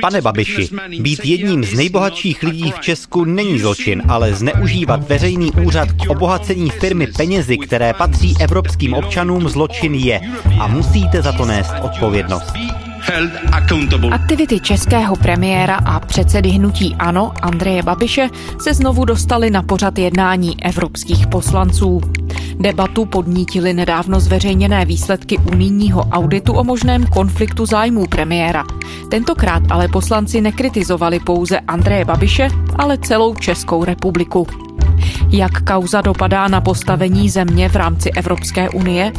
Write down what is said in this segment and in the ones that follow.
Pane Babiši, být jedním z nejbohatších lidí v Česku není zločin, ale zneužívat veřejný úřad k obohacení firmy penězi, které patří evropským občanům, zločin je. A musíte za to nést odpovědnost. Aktivity českého premiéra a předsedy hnutí ANO Andreje Babiše se znovu dostaly na pořad jednání evropských poslanců. Debatu podnítili nedávno zveřejněné výsledky unijního auditu o možném konfliktu zájmů premiéra. Tentokrát ale poslanci nekritizovali pouze Andreje Babiše, ale celou Českou republiku. Jak kauza dopadá na postavení země v rámci Evropské unie?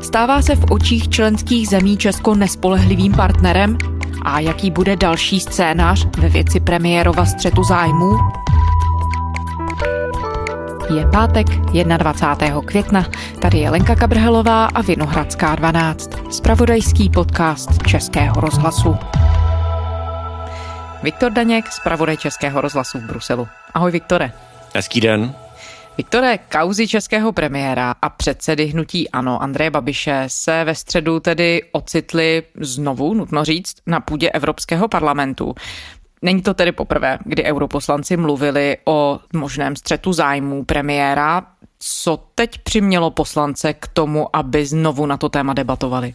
Stává se v očích členských zemí Česko nespolehlivým partnerem? A jaký bude další scénář ve věci premiérova střetu zájmů? Je pátek 21. května. Tady je Lenka Kabrhelová a Vinohradská 12. Spravodajský podcast Českého rozhlasu. Viktor Daněk, zpravodaj Českého rozhlasu v Bruselu. Ahoj Viktore. Hezký den. Viktore, kauzy českého premiéra a předsedy hnutí ANO Andreje Babiše se ve středu tedy ocitly znovu, nutno říct, na půdě Evropského parlamentu. Není to tedy poprvé, kdy europoslanci mluvili o možném střetu zájmů premiéra. Co teď přimělo poslance k tomu, aby znovu na to téma debatovali?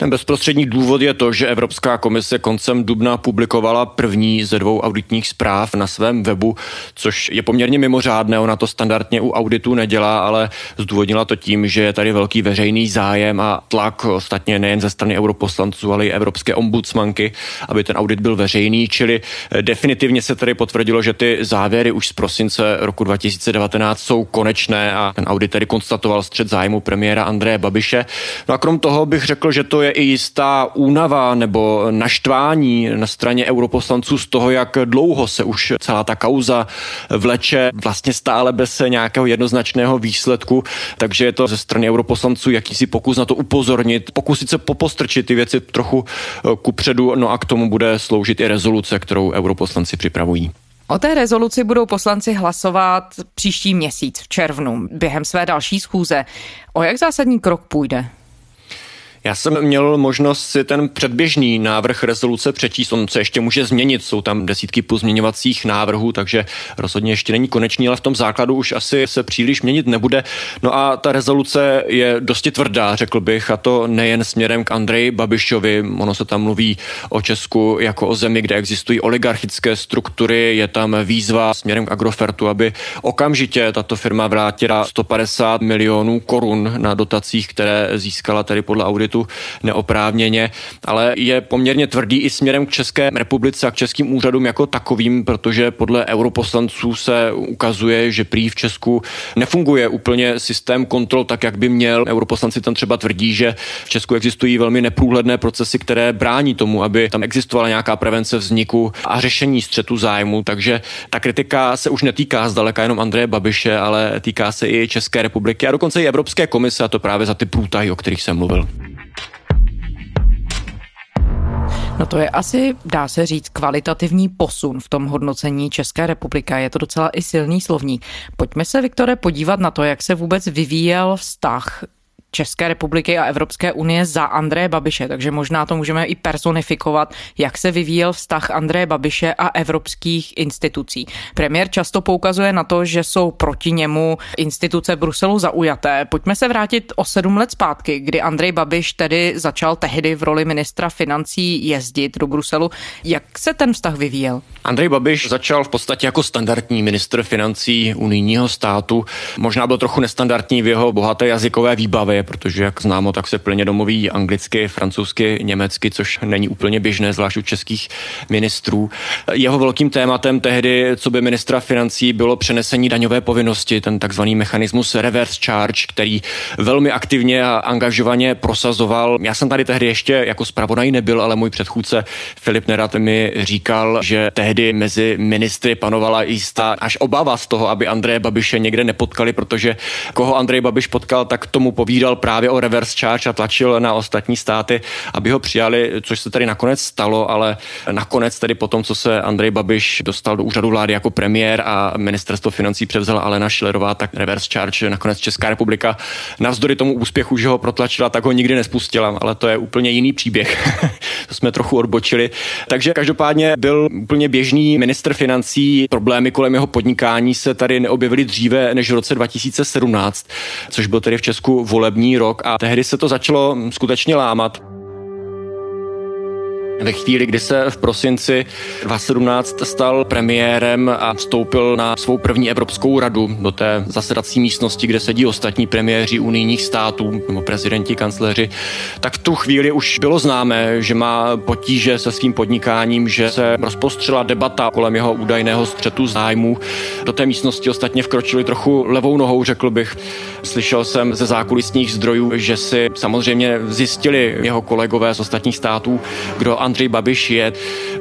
Ten bezprostřední důvod je to, že Evropská komise koncem dubna publikovala první ze dvou auditních zpráv na svém webu, což je poměrně mimořádné. Ona to standardně u auditu nedělá, ale zdůvodnila to tím, že je tady velký veřejný zájem a tlak ostatně nejen ze strany europoslanců, ale i evropské ombudsmanky, aby ten audit byl veřejný. Čili eh, definitivně se tady potvrdilo, že ty závěry už z prosince roku 2019 jsou konečné a ten audit tedy konstatoval střed zájmu premiéra Andreje Babiše. No a krom toho bych řekl, že to je i jistá únava nebo naštvání na straně europoslanců z toho, jak dlouho se už celá ta kauza vleče vlastně stále bez nějakého jednoznačného výsledku, takže je to ze strany europoslanců jakýsi pokus na to upozornit, pokusit se popostrčit ty věci trochu eh, kupředu, no a k tomu bude sloužit i rezoluce, kterou europoslanci připravují. O té rezoluci budou poslanci hlasovat příští měsíc v červnu během své další schůze. O jak zásadní krok půjde? Já jsem měl možnost si ten předběžný návrh rezoluce přečíst, on se ještě může změnit, jsou tam desítky pozměňovacích návrhů, takže rozhodně ještě není konečný, ale v tom základu už asi se příliš měnit nebude. No a ta rezoluce je dosti tvrdá, řekl bych, a to nejen směrem k Andreji Babišovi, ono se tam mluví o Česku jako o zemi, kde existují oligarchické struktury, je tam výzva směrem k Agrofertu, aby okamžitě tato firma vrátila 150 milionů korun na dotacích, které získala tedy podle auditu auditu neoprávněně, ale je poměrně tvrdý i směrem k České republice a k českým úřadům jako takovým, protože podle europoslanců se ukazuje, že prý v Česku nefunguje úplně systém kontrol tak, jak by měl. Europoslanci tam třeba tvrdí, že v Česku existují velmi neprůhledné procesy, které brání tomu, aby tam existovala nějaká prevence vzniku a řešení střetu zájmu. Takže ta kritika se už netýká zdaleka jenom Andreje Babiše, ale týká se i České republiky a dokonce i Evropské komise, a to právě za ty průtahy, o kterých jsem mluvil. No to je asi, dá se říct, kvalitativní posun v tom hodnocení České republiky. Je to docela i silný slovník. Pojďme se, Viktore, podívat na to, jak se vůbec vyvíjel vztah České republiky a Evropské unie za Andreje Babiše, takže možná to můžeme i personifikovat, jak se vyvíjel vztah Andreje Babiše a evropských institucí. Premiér často poukazuje na to, že jsou proti němu instituce Bruselu zaujaté. Pojďme se vrátit o sedm let zpátky, kdy Andrej Babiš tedy začal tehdy v roli ministra financí jezdit do Bruselu. Jak se ten vztah vyvíjel? Andrej Babiš začal v podstatě jako standardní ministr financí unijního státu. Možná byl trochu nestandardní v jeho bohaté jazykové výbavě, protože jak známo, tak se plně domluví anglicky, francouzsky, německy, což není úplně běžné, zvlášť u českých ministrů. Jeho velkým tématem tehdy, co by ministra financí, bylo přenesení daňové povinnosti, ten takzvaný mechanismus reverse charge, který velmi aktivně a angažovaně prosazoval. Já jsem tady tehdy ještě jako zpravodaj nebyl, ale můj předchůdce Filip Nerat mi říkal, že tehdy mezi ministry panovala jistá až obava z toho, aby Andreje Babiše někde nepotkali, protože koho Andrej Babiš potkal, tak tomu povídal střílel právě o reverse charge a tlačil na ostatní státy, aby ho přijali, což se tady nakonec stalo, ale nakonec tedy po tom, co se Andrej Babiš dostal do úřadu vlády jako premiér a ministerstvo financí převzala Alena Šilerová, tak reverse charge nakonec Česká republika navzdory tomu úspěchu, že ho protlačila, tak ho nikdy nespustila, ale to je úplně jiný příběh. to jsme trochu odbočili. Takže každopádně byl úplně běžný minister financí. Problémy kolem jeho podnikání se tady neobjevily dříve než v roce 2017, což byl tedy v Česku volební rok a tehdy se to začalo skutečně lámat. Ve chvíli, kdy se v prosinci 2017 stal premiérem a vstoupil na svou první Evropskou radu do té zasedací místnosti, kde sedí ostatní premiéři unijních států nebo prezidenti, kancléři, tak v tu chvíli už bylo známé, že má potíže se svým podnikáním, že se rozpostřela debata kolem jeho údajného střetu zájmů. Do té místnosti ostatně vkročili trochu levou nohou, řekl bych. Slyšel jsem ze zákulisních zdrojů, že si samozřejmě zjistili jeho kolegové z ostatních států, kdo Andrej Babiš je.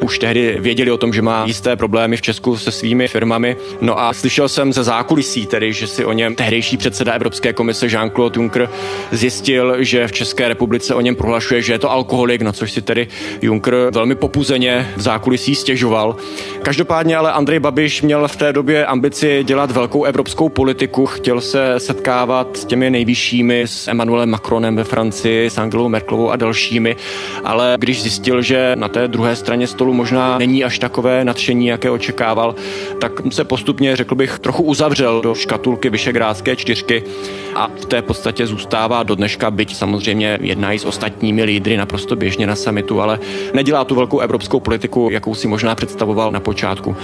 Už tehdy věděli o tom, že má jisté problémy v Česku se svými firmami. No a slyšel jsem ze zákulisí tedy, že si o něm tehdejší předseda Evropské komise Jean-Claude Juncker zjistil, že v České republice o něm prohlašuje, že je to alkoholik, na což si tedy Juncker velmi popuzeně v zákulisí stěžoval. Každopádně ale Andrej Babiš měl v té době ambici dělat velkou evropskou politiku, chtěl se setkávat s těmi nejvyššími, s Emmanuelem Macronem ve Francii, s Angelou Merklovou a dalšími, ale když zjistil, že že na té druhé straně stolu možná není až takové nadšení, jaké očekával, tak se postupně, řekl bych, trochu uzavřel do škatulky Vyšegrádské čtyřky a v té podstatě zůstává do dneška, byť samozřejmě jednají s ostatními lídry naprosto běžně na samitu, ale nedělá tu velkou evropskou politiku, jakou si možná představoval na počátku.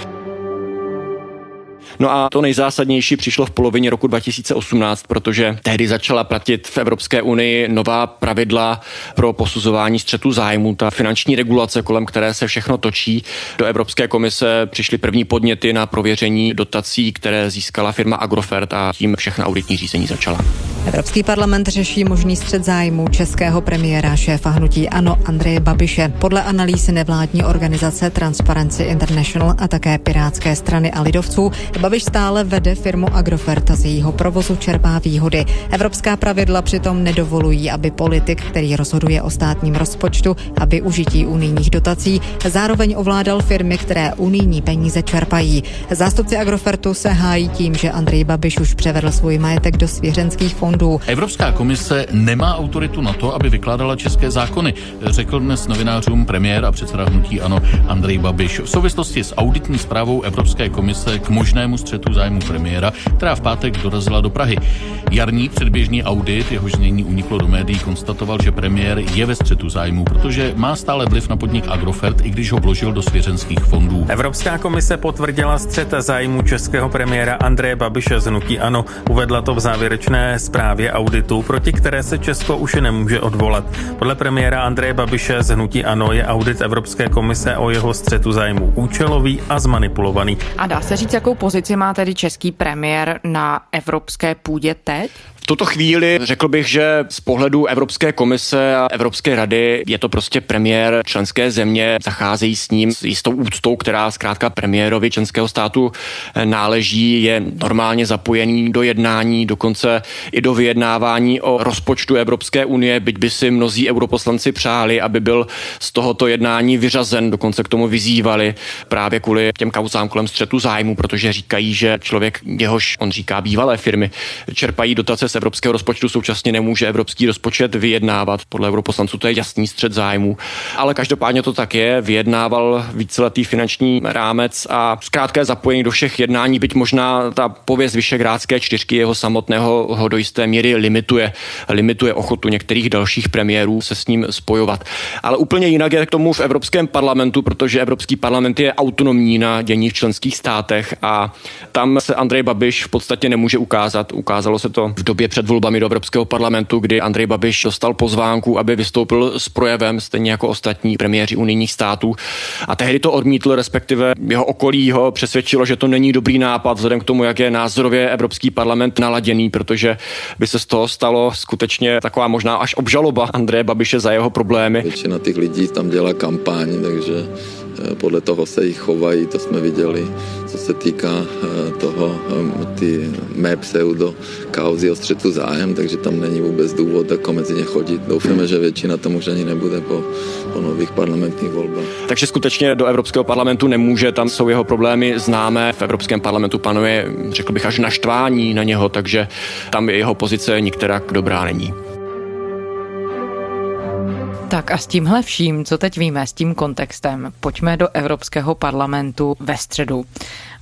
No a to nejzásadnější přišlo v polovině roku 2018, protože tehdy začala platit v Evropské unii nová pravidla pro posuzování střetu zájmu, ta finanční regulace, kolem které se všechno točí. Do Evropské komise přišly první podněty na prověření dotací, které získala firma Agrofert a tím všechna auditní řízení začala. Evropský parlament řeší možný střed zájmu českého premiéra šéfa hnutí Ano Andreje Babiše. Podle analýzy nevládní organizace Transparency International a také Pirátské strany a lidovců Babiš stále vede firmu Agrofert a z jejího provozu čerpá výhody. Evropská pravidla přitom nedovolují, aby politik, který rozhoduje o státním rozpočtu a využití unijních dotací, zároveň ovládal firmy, které unijní peníze čerpají. Zástupci Agrofertu se hájí tím, že Andrej Babiš už převedl svůj majetek do svěřenských fondů. Evropská komise nemá autoritu na to, aby vykládala české zákony, řekl dnes novinářům premiér a předseda hnutí Ano Andrej Babiš v souvislosti s auditní zprávou Evropské komise k možnému střetu zájmu premiéra, která v pátek dorazila do Prahy. Jarní předběžný audit, jehož znění uniklo do médií, konstatoval, že premiér je ve střetu zájmu, protože má stále vliv na podnik Agrofert, i když ho vložil do svěřenských fondů. Evropská komise potvrdila střet zájmu českého premiéra Andreje Babiše z Nutí Ano. Uvedla to v závěrečné zprávě auditu, proti které se Česko už nemůže odvolat. Podle premiéra Andreje Babiše z Hnutí Ano je audit Evropské komise o jeho střetu zájmu účelový a zmanipulovaný. A dá se říct, jakou pozici má tedy český premiér na evropské půdě teď? V tuto chvíli řekl bych, že z pohledu Evropské komise a Evropské rady je to prostě premiér členské země, zacházejí s ním s jistou úctou, která zkrátka premiérovi členského státu eh, náleží, je normálně zapojený do jednání, dokonce i do vyjednávání o rozpočtu Evropské unie, byť by si mnozí europoslanci přáli, aby byl z tohoto jednání vyřazen, dokonce k tomu vyzývali právě kvůli těm kauzám kolem střetu zájmu, protože říkají, že člověk, jehož on říká bývalé firmy, čerpají dotace z evropského rozpočtu současně nemůže evropský rozpočet vyjednávat. Podle europoslanců to je jasný střed zájmu. Ale každopádně to tak je. Vyjednával víceletý finanční rámec a zkrátka zapojení do všech jednání, byť možná ta pověst Vyšegrádské čtyřky jeho samotného ho do jisté míry limituje. Limituje ochotu některých dalších premiérů se s ním spojovat. Ale úplně jinak je k tomu v Evropském parlamentu, protože Evropský parlament je autonomní na dění v členských státech a tam se Andrej Babiš v podstatě nemůže ukázat. Ukázalo se to v době době před volbami do Evropského parlamentu, kdy Andrej Babiš dostal pozvánku, aby vystoupil s projevem, stejně jako ostatní premiéři unijních států. A tehdy to odmítl, respektive jeho okolí ho přesvědčilo, že to není dobrý nápad, vzhledem k tomu, jak je názorově Evropský parlament naladěný, protože by se z toho stalo skutečně taková možná až obžaloba Andreje Babiše za jeho problémy. Většina těch lidí tam dělá kampaň, takže eh, podle toho se jich chovají, to jsme viděli co se týká eh, toho, eh, ty mé pseudo kauzy o střetu zájem, takže tam není vůbec důvod jako mezi ně chodit. Doufáme, že většina tam už ani nebude po, po nových parlamentních volbách. Takže skutečně do Evropského parlamentu nemůže, tam jsou jeho problémy známé. V Evropském parlamentu panuje, řekl bych, až naštvání na něho, takže tam jeho pozice nikterak dobrá není. Tak a s tímhle vším, co teď víme, s tím kontextem, pojďme do Evropského parlamentu ve středu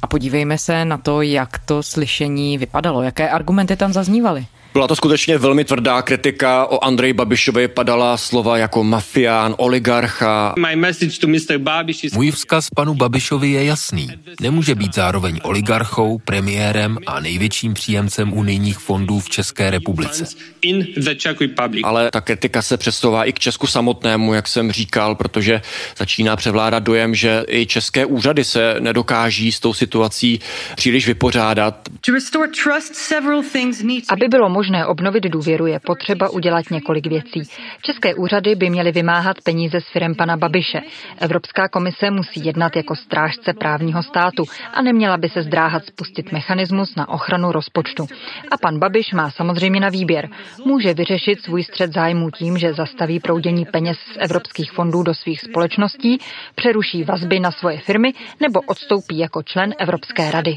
a podívejme se na to, jak to slyšení vypadalo, jaké argumenty tam zaznívaly. Byla to skutečně velmi tvrdá kritika. O Andreji Babišovi padala slova jako mafián, oligarcha. Můj vzkaz panu Babišovi je jasný. Nemůže být zároveň oligarchou, premiérem a největším příjemcem unijních fondů v České republice. Ale ta kritika se přesouvá i k Česku samotnému, jak jsem říkal, protože začíná převládat dojem, že i české úřady se nedokáží s tou situací příliš vypořádat. Aby bylo možné obnovit důvěru, je potřeba udělat několik věcí. České úřady by měly vymáhat peníze s firem pana Babiše. Evropská komise musí jednat jako strážce právního státu a neměla by se zdráhat spustit mechanismus na ochranu rozpočtu. A pan Babiš má samozřejmě na výběr. Může vyřešit svůj střed zájmů tím, že zastaví proudění peněz z evropských fondů do svých společností, přeruší vazby na svoje firmy nebo odstoupí jako člen Evropské rady.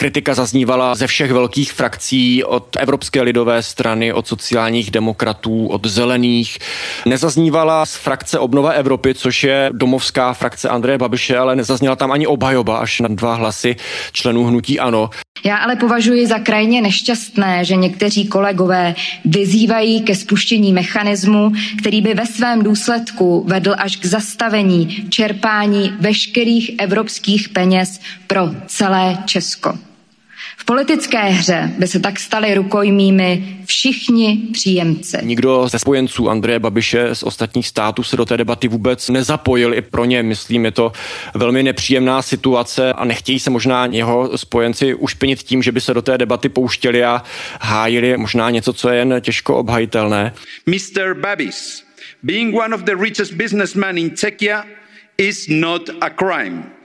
Kritika zaznívala ze všech velkých frakcí, od Evropské lidové strany, od sociálních demokratů, od zelených. Nezaznívala z frakce Obnova Evropy, což je domovská frakce Andreje Babiše, ale nezazněla tam ani obhajoba až na dva hlasy členů hnutí ANO. Já ale považuji za krajně nešťastné, že někteří kolegové vyzývají ke spuštění mechanismu, který by ve svém důsledku vedl až k zastavení čerpání veškerých evropských peněz pro celé Česko. V politické hře by se tak stali rukojmími všichni příjemci. Nikdo ze spojenců Andreje Babiše z ostatních států se do té debaty vůbec nezapojil. I pro ně, myslím, je to velmi nepříjemná situace a nechtějí se možná jeho spojenci ušpinit tím, že by se do té debaty pouštěli a hájili možná něco, co je jen těžko obhajitelné. Mr. Babis, being one of the richest businessmen in Czechia is not a crime.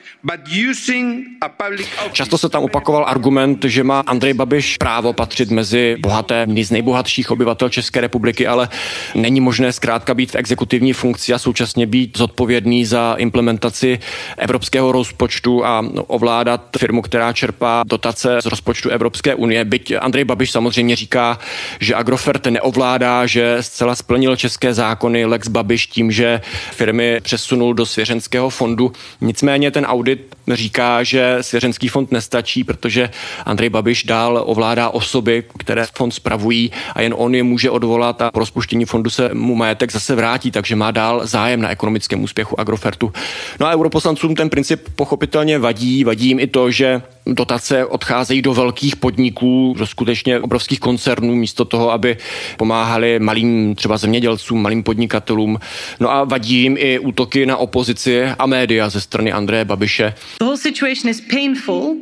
Často se tam opakoval argument, že má Andrej Babiš právo patřit mezi bohaté, z nejbohatších obyvatel České republiky, ale není možné zkrátka být v exekutivní funkci a současně být zodpovědný za implementaci evropského rozpočtu a ovládat firmu, která čerpá dotace z rozpočtu Evropské unie. Byť Andrej Babiš samozřejmě říká, že Agrofert neovládá, že zcela splnil české zákony Lex Babiš tím, že firmy přesunul do svěřenského fondu. Nicméně ten audit Říká, že svěřenský fond nestačí, protože Andrej Babiš dál ovládá osoby, které fond spravují a jen on je může odvolat a po rozpuštění fondu se mu majetek zase vrátí, takže má dál zájem na ekonomickém úspěchu Agrofertu. No a europoslancům ten princip pochopitelně vadí, vadí jim i to, že dotace odcházejí do velkých podniků, do skutečně obrovských koncernů, místo toho, aby pomáhali malým třeba zemědělcům, malým podnikatelům. No a vadí jim i útoky na opozici a média ze strany Andreje Babiše. The whole situation is painful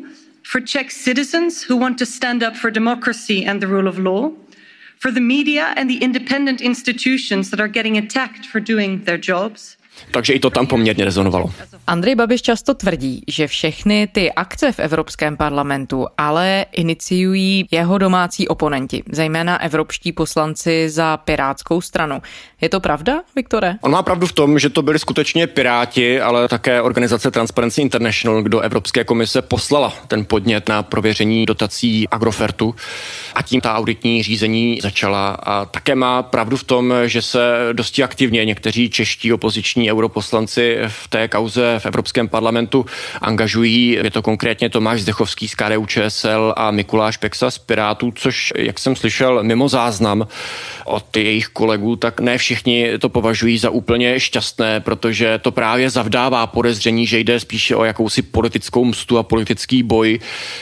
for Czech citizens who want to stand up for democracy and the rule of law, for the media and the independent institutions that are getting attacked for doing their jobs, takže i to tam poměrně rezonovalo. Andrej Babiš často tvrdí, že všechny ty akce v Evropském parlamentu ale iniciují jeho domácí oponenti, zejména evropští poslanci za Pirátskou stranu. Je to pravda, Viktore? On má pravdu v tom, že to byli skutečně Piráti, ale také organizace Transparency International, kdo Evropské komise poslala ten podnět na prověření dotací Agrofertu a tím ta auditní řízení začala. A také má pravdu v tom, že se dosti aktivně někteří čeští opoziční europoslanci v té kauze v Evropském parlamentu angažují. Je to konkrétně Tomáš Zdechovský z KDU ČSL a Mikuláš Peksa z Pirátů, což, jak jsem slyšel mimo záznam od jejich kolegů, tak ne všichni to považují za úplně šťastné, protože to právě zavdává podezření, že jde spíše o jakousi politickou mstu a politický boj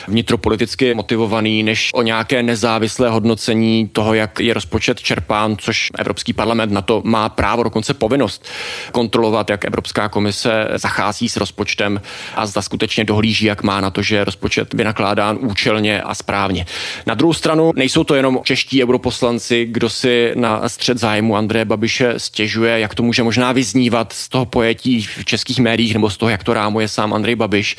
vnitropoliticky motivovaný, než o nějaké nezávislé hodnocení toho, jak je rozpočet čerpán, což Evropský parlament na to má právo, dokonce povinnost kontrolovat, jak Evropská komise zachází s rozpočtem a zda skutečně dohlíží, jak má na to, že rozpočet vynakládán účelně a správně. Na druhou stranu nejsou to jenom čeští europoslanci, kdo si na střed zájmu Andreje Babiše stěžuje, jak to může možná vyznívat z toho pojetí v českých médiích nebo z toho, jak to rámuje sám Andrej Babiš.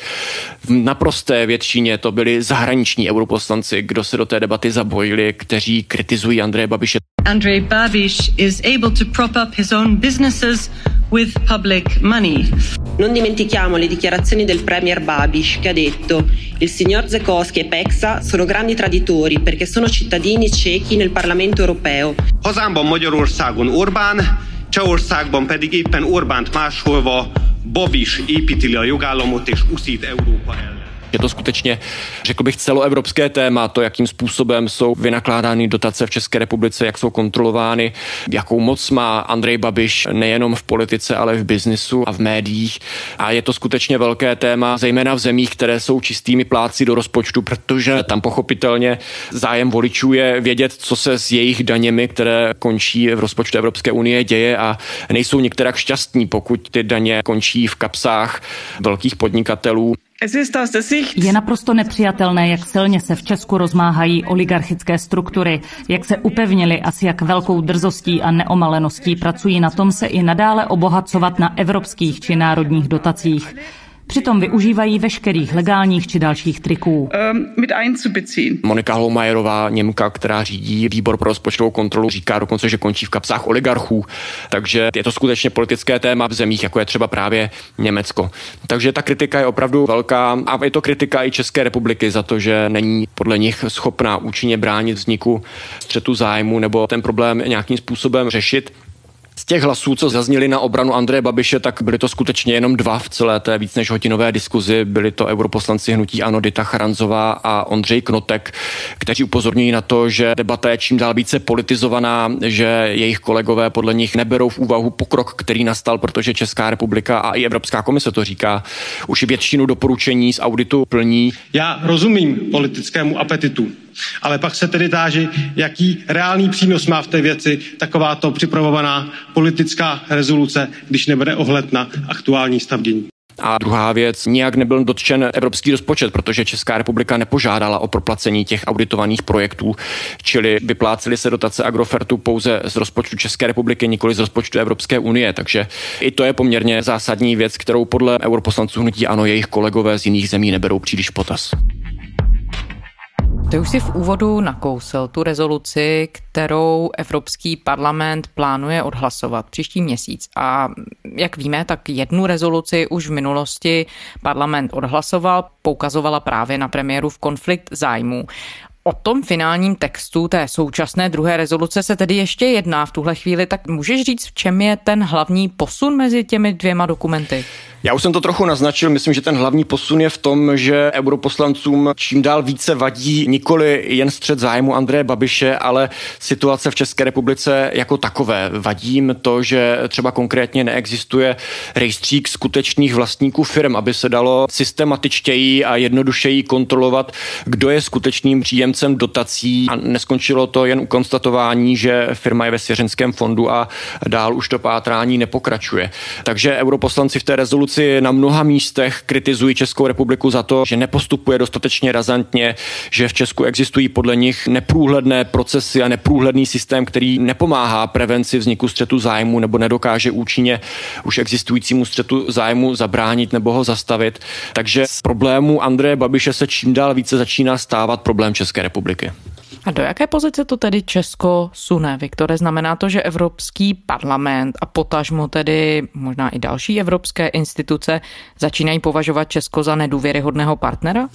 V naprosté většině to byli zahraniční europoslanci, kdo se do té debaty zabojili, kteří kritizují Andreje Babiše. Andrej Babiš is able to prop up his own businesses with public money. Non dimentichiamo le dichiarazioni del premier Babiš che ha detto il signor Zekowski e Pexa sono grandi traditori perché sono cittadini ciechi nel Parlamento europeo. Hazámban Magyarországon Orbán, Csehországban pedig éppen Orbánt másolva Babis építi a jogállamot és uszít Európa ellen. Je to skutečně, řekl bych, celoevropské téma, to, jakým způsobem jsou vynakládány dotace v České republice, jak jsou kontrolovány, jakou moc má Andrej Babiš nejenom v politice, ale v biznisu a v médiích. A je to skutečně velké téma, zejména v zemích, které jsou čistými pláci do rozpočtu, protože tam pochopitelně zájem voličů je vědět, co se s jejich daněmi, které končí v rozpočtu Evropské unie, děje a nejsou některak šťastní, pokud ty daně končí v kapsách velkých podnikatelů. Je naprosto nepřijatelné, jak silně se v Česku rozmáhají oligarchické struktury, jak se upevnili a s jak velkou drzostí a neomaleností pracují na tom se i nadále obohacovat na evropských či národních dotacích. Přitom využívají veškerých legálních či dalších triků. Um, Monika Holmajerová, Němka, která řídí výbor pro rozpočtovou kontrolu, říká dokonce, že končí v kapsách oligarchů. Takže je to skutečně politické téma v zemích, jako je třeba právě Německo. Takže ta kritika je opravdu velká a je to kritika i České republiky za to, že není podle nich schopná účinně bránit vzniku střetu zájmu nebo ten problém nějakým způsobem řešit. Z těch hlasů, co zazněly na obranu Andreje Babiše, tak byly to skutečně jenom dva v celé té víc než hodinové diskuzi. Byli to europoslanci hnutí Ano, Dita Charanzová a Ondřej Knotek, kteří upozorňují na to, že debata je čím dál více politizovaná, že jejich kolegové podle nich neberou v úvahu pokrok, který nastal, protože Česká republika a i Evropská komise to říká, už většinu doporučení z auditu plní. Já rozumím politickému apetitu ale pak se tedy táži, jaký reálný přínos má v té věci takováto připravovaná politická rezoluce, když nebere ohled na aktuální stav dění. A druhá věc, nijak nebyl dotčen evropský rozpočet, protože Česká republika nepožádala o proplacení těch auditovaných projektů, čili vyplácely se dotace Agrofertu pouze z rozpočtu České republiky, nikoli z rozpočtu Evropské unie. Takže i to je poměrně zásadní věc, kterou podle europoslanců hnutí ano jejich kolegové z jiných zemí neberou příliš potaz. Ty už si v úvodu nakousil tu rezoluci, kterou Evropský parlament plánuje odhlasovat příští měsíc. A jak víme, tak jednu rezoluci už v minulosti parlament odhlasoval, poukazovala právě na premiéru v konflikt zájmů. O tom finálním textu té současné druhé rezoluce se tedy ještě jedná v tuhle chvíli, tak můžeš říct, v čem je ten hlavní posun mezi těmi dvěma dokumenty? Já už jsem to trochu naznačil, myslím, že ten hlavní posun je v tom, že europoslancům čím dál více vadí nikoli jen střed zájmu Andreje Babiše, ale situace v České republice jako takové. Vadí jim to, že třeba konkrétně neexistuje rejstřík skutečných vlastníků firm, aby se dalo systematičtěji a jednodušeji kontrolovat, kdo je skutečným příjemcem dotací a neskončilo to jen u konstatování, že firma je ve svěřenském fondu a dál už to pátrání nepokračuje. Takže europoslanci v té rezoluci na mnoha místech kritizují Českou republiku za to, že nepostupuje dostatečně razantně, že v Česku existují podle nich neprůhledné procesy a neprůhledný systém, který nepomáhá prevenci vzniku střetu zájmu nebo nedokáže účinně už existujícímu střetu zájmu zabránit nebo ho zastavit. Takže z problému Andreje Babiše se čím dál více začíná stávat problém České republiky. A do jaké pozice to tedy Česko sune, Viktore? Znamená to, že Evropský parlament a potažmo tedy možná i další evropské instituce začínají považovat Česko za nedůvěryhodného partnera?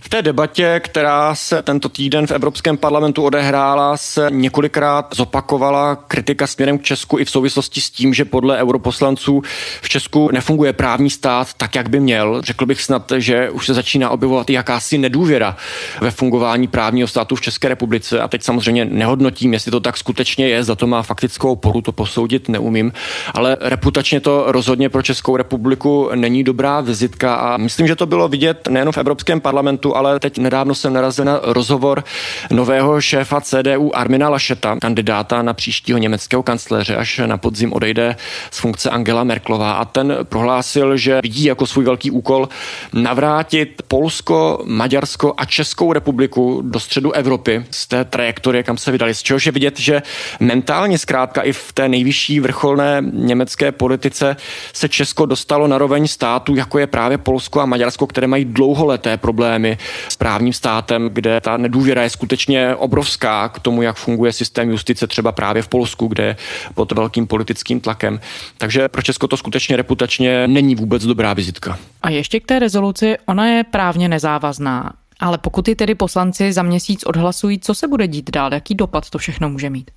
V té debatě, která se tento týden v Evropském parlamentu odehrála, se několikrát zopakovala kritika směrem k Česku i v souvislosti s tím, že podle europoslanců v Česku nefunguje právní stát tak, jak by měl. Řekl bych snad, že už se začíná objevovat jakási nedůvěra ve fungování právního státu v České republice. A teď samozřejmě nehodnotím, jestli to tak skutečně je, za to má faktickou poru, to posoudit neumím, ale reputačně to rozhodně pro Českou republiku není dobrá vizitka a myslím, že to bylo vidět nejen v Evropském parlamentu, tématu, ale teď nedávno jsem narazil na rozhovor nového šéfa CDU Armina Lašeta, kandidáta na příštího německého kancléře, až na podzim odejde z funkce Angela Merklová a ten prohlásil, že vidí jako svůj velký úkol navrátit Polsko, Maďarsko a Českou republiku do středu Evropy z té trajektorie, kam se vydali. Z čehož je vidět, že mentálně zkrátka i v té nejvyšší vrcholné německé politice se Česko dostalo na roveň států, jako je právě Polsko a Maďarsko, které mají dlouholeté problémy s právním státem, kde ta nedůvěra je skutečně obrovská k tomu, jak funguje systém justice třeba právě v Polsku, kde je pod velkým politickým tlakem. Takže pro Česko to skutečně reputačně není vůbec dobrá vizitka. A ještě k té rezoluci, ona je právně nezávazná. Ale pokud ji tedy poslanci za měsíc odhlasují, co se bude dít dál, jaký dopad to všechno může mít?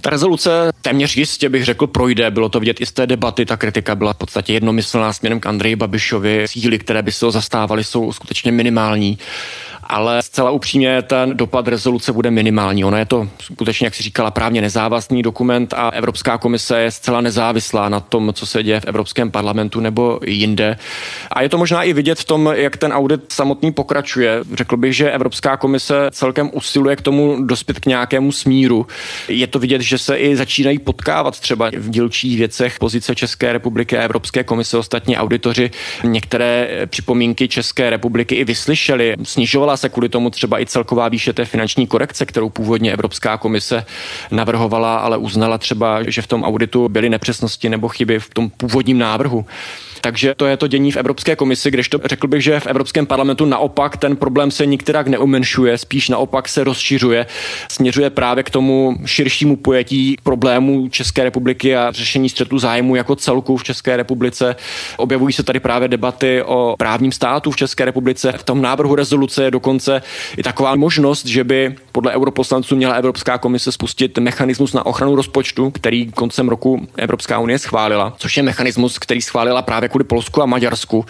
Ta rezoluce téměř jistě bych řekl projde, bylo to vidět i z té debaty, ta kritika byla v podstatě jednomyslná směrem k Andreji Babišovi, síly, které by se ho zastávaly, jsou skutečně minimální ale zcela upřímně ten dopad rezoluce bude minimální. Ona je to skutečně, jak si říkala, právně nezávazný dokument a Evropská komise je zcela nezávislá na tom, co se děje v Evropském parlamentu nebo jinde. A je to možná i vidět v tom, jak ten audit samotný pokračuje. Řekl bych, že Evropská komise celkem usiluje k tomu dospět k nějakému smíru. Je to vidět, že se i začínají potkávat třeba v dílčích věcech pozice České republiky a Evropské komise. Ostatně auditoři některé připomínky České republiky i vyslyšeli. Snižovala se kvůli tomu třeba i celková výše té finanční korekce, kterou původně Evropská komise navrhovala, ale uznala třeba, že v tom auditu byly nepřesnosti nebo chyby v tom původním návrhu. Takže to je to dění v Evropské komisi, kdežto řekl bych, že v Evropském parlamentu naopak ten problém se nikterak neumenšuje, spíš naopak se rozšiřuje, směřuje právě k tomu širšímu pojetí problémů České republiky a řešení střetu zájmu jako celku v České republice. Objevují se tady právě debaty o právním státu v České republice. V tom návrhu rezoluce je dokonce i taková možnost, že by podle europoslanců měla Evropská komise spustit mechanismus na ochranu rozpočtu, který koncem roku Evropská unie schválila, což je mechanismus, který schválila právě kvůli Polsku a Maďarsku,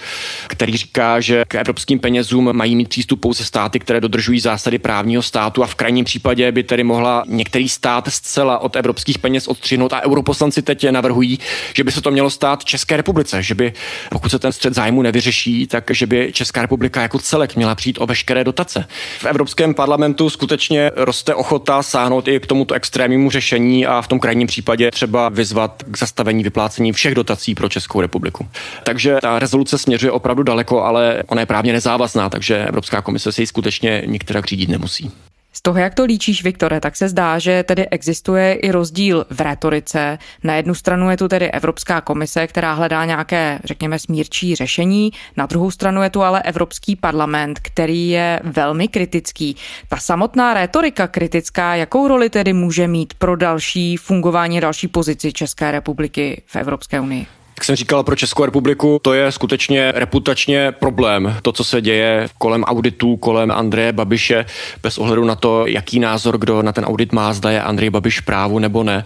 který říká, že k evropským penězům mají mít přístup pouze státy, které dodržují zásady právního státu a v krajním případě by tedy mohla některý stát zcela od evropských peněz odstřihnout a europoslanci teď navrhují, že by se to mělo stát České republice, že by pokud se ten střed zájmu nevyřeší, tak že by Česká republika jako celek měla přijít o veškeré dotace. V Evropském parlamentu skutečně roste ochota sáhnout i k tomuto extrémnímu řešení a v tom krajním případě třeba vyzvat k zastavení vyplácení všech dotací pro Českou republiku. Takže ta rezoluce směřuje opravdu daleko, ale ona je právně nezávazná, takže Evropská komise se ji skutečně některá řídit nemusí. Z toho, jak to líčíš, Viktore, tak se zdá, že tedy existuje i rozdíl v rétorice. Na jednu stranu je tu tedy Evropská komise, která hledá nějaké, řekněme, smírčí řešení, na druhou stranu je tu ale Evropský parlament, který je velmi kritický. Ta samotná rétorika kritická, jakou roli tedy může mít pro další fungování, další pozici České republiky v Evropské unii? Jak jsem říkal, pro Českou republiku to je skutečně reputačně problém. To, co se děje kolem auditů, kolem Andreje Babiše, bez ohledu na to, jaký názor kdo na ten audit má, zda je Andrej Babiš právu nebo ne.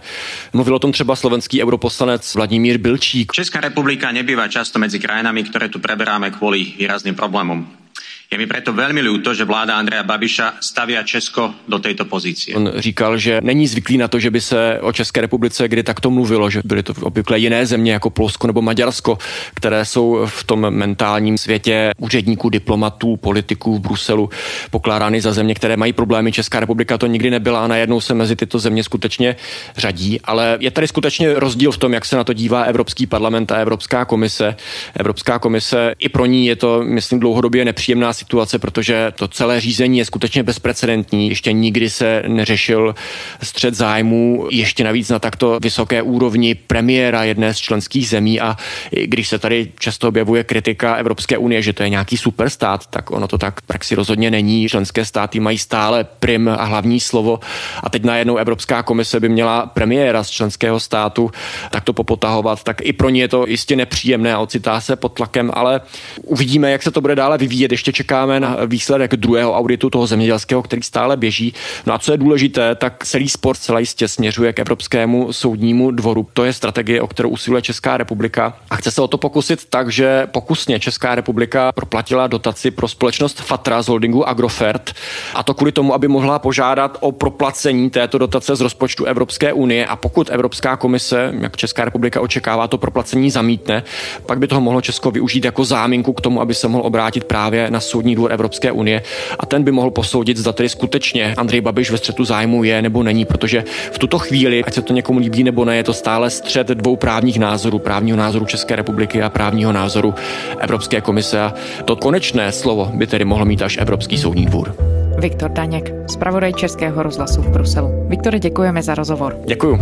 Mluvil o tom třeba slovenský europoslanec Vladimír Bilčík. Česká republika nebýva často mezi krajinami, které tu preberáme kvůli výrazným problémům. Je mi preto velmi líto, že vláda Andreja Babiša stavia Česko do této pozice. On říkal, že není zvyklý na to, že by se o České republice kdy takto mluvilo, že byly to obvykle jiné země jako Polsko nebo Maďarsko, které jsou v tom mentálním světě úředníků, diplomatů, politiků v Bruselu pokládány za země, které mají problémy. Česká republika to nikdy nebyla a najednou se mezi tyto země skutečně řadí. Ale je tady skutečně rozdíl v tom, jak se na to dívá Evropský parlament a Evropská komise. Evropská komise i pro ní je to, myslím, dlouhodobě nepříjemná situace, protože to celé řízení je skutečně bezprecedentní. Ještě nikdy se neřešil střed zájmů, ještě navíc na takto vysoké úrovni premiéra jedné z členských zemí a když se tady často objevuje kritika Evropské unie, že to je nějaký superstát, tak ono to tak v praxi rozhodně není. Členské státy mají stále prim a hlavní slovo a teď najednou Evropská komise by měla premiéra z členského státu takto popotahovat, tak i pro ně je to jistě nepříjemné a ocitá se pod tlakem, ale uvidíme, jak se to bude dále vyvíjet. Ještě čekáme na výsledek druhého auditu toho zemědělského, který stále běží. No a co je důležité, tak celý sport celá jistě směřuje k Evropskému soudnímu dvoru. To je strategie, o kterou usiluje Česká republika a chce se o to pokusit tak, že pokusně Česká republika proplatila dotaci pro společnost Fatra z holdingu Agrofert a to kvůli tomu, aby mohla požádat o proplacení této dotace z rozpočtu Evropské unie a pokud Evropská komise, jak Česká republika očekává, to proplacení zamítne, pak by toho mohlo Česko využít jako záminku k tomu, aby se mohl obrátit právě na Soudní dvůr Evropské unie a ten by mohl posoudit, zda tedy skutečně Andrej Babiš ve střetu zájmu je nebo není, protože v tuto chvíli, ať se to někomu líbí nebo ne, je to stále střet dvou právních názorů, právního názoru České republiky a právního názoru Evropské komise a to konečné slovo by tedy mohl mít až Evropský soudní dvůr. Viktor Daněk, zpravodaj Českého rozhlasu v Bruselu. Viktore, děkujeme za rozhovor. Děkuju.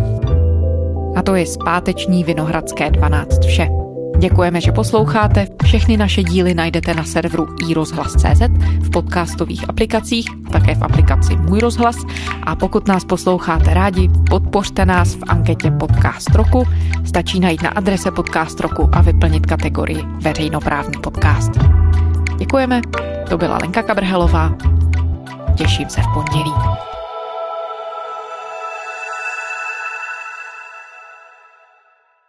A to je zpáteční Vinohradské 12 vše. Děkujeme, že posloucháte. Všechny naše díly najdete na serveru iRozhlas.cz, v podcastových aplikacích, také v aplikaci Můj rozhlas. A pokud nás posloucháte rádi, podpořte nás v anketě Podcast roku. Stačí najít na adrese Podcast roku a vyplnit kategorii Veřejnoprávní podcast. Děkujeme, to byla Lenka Kabrhelová. Těším se v pondělí.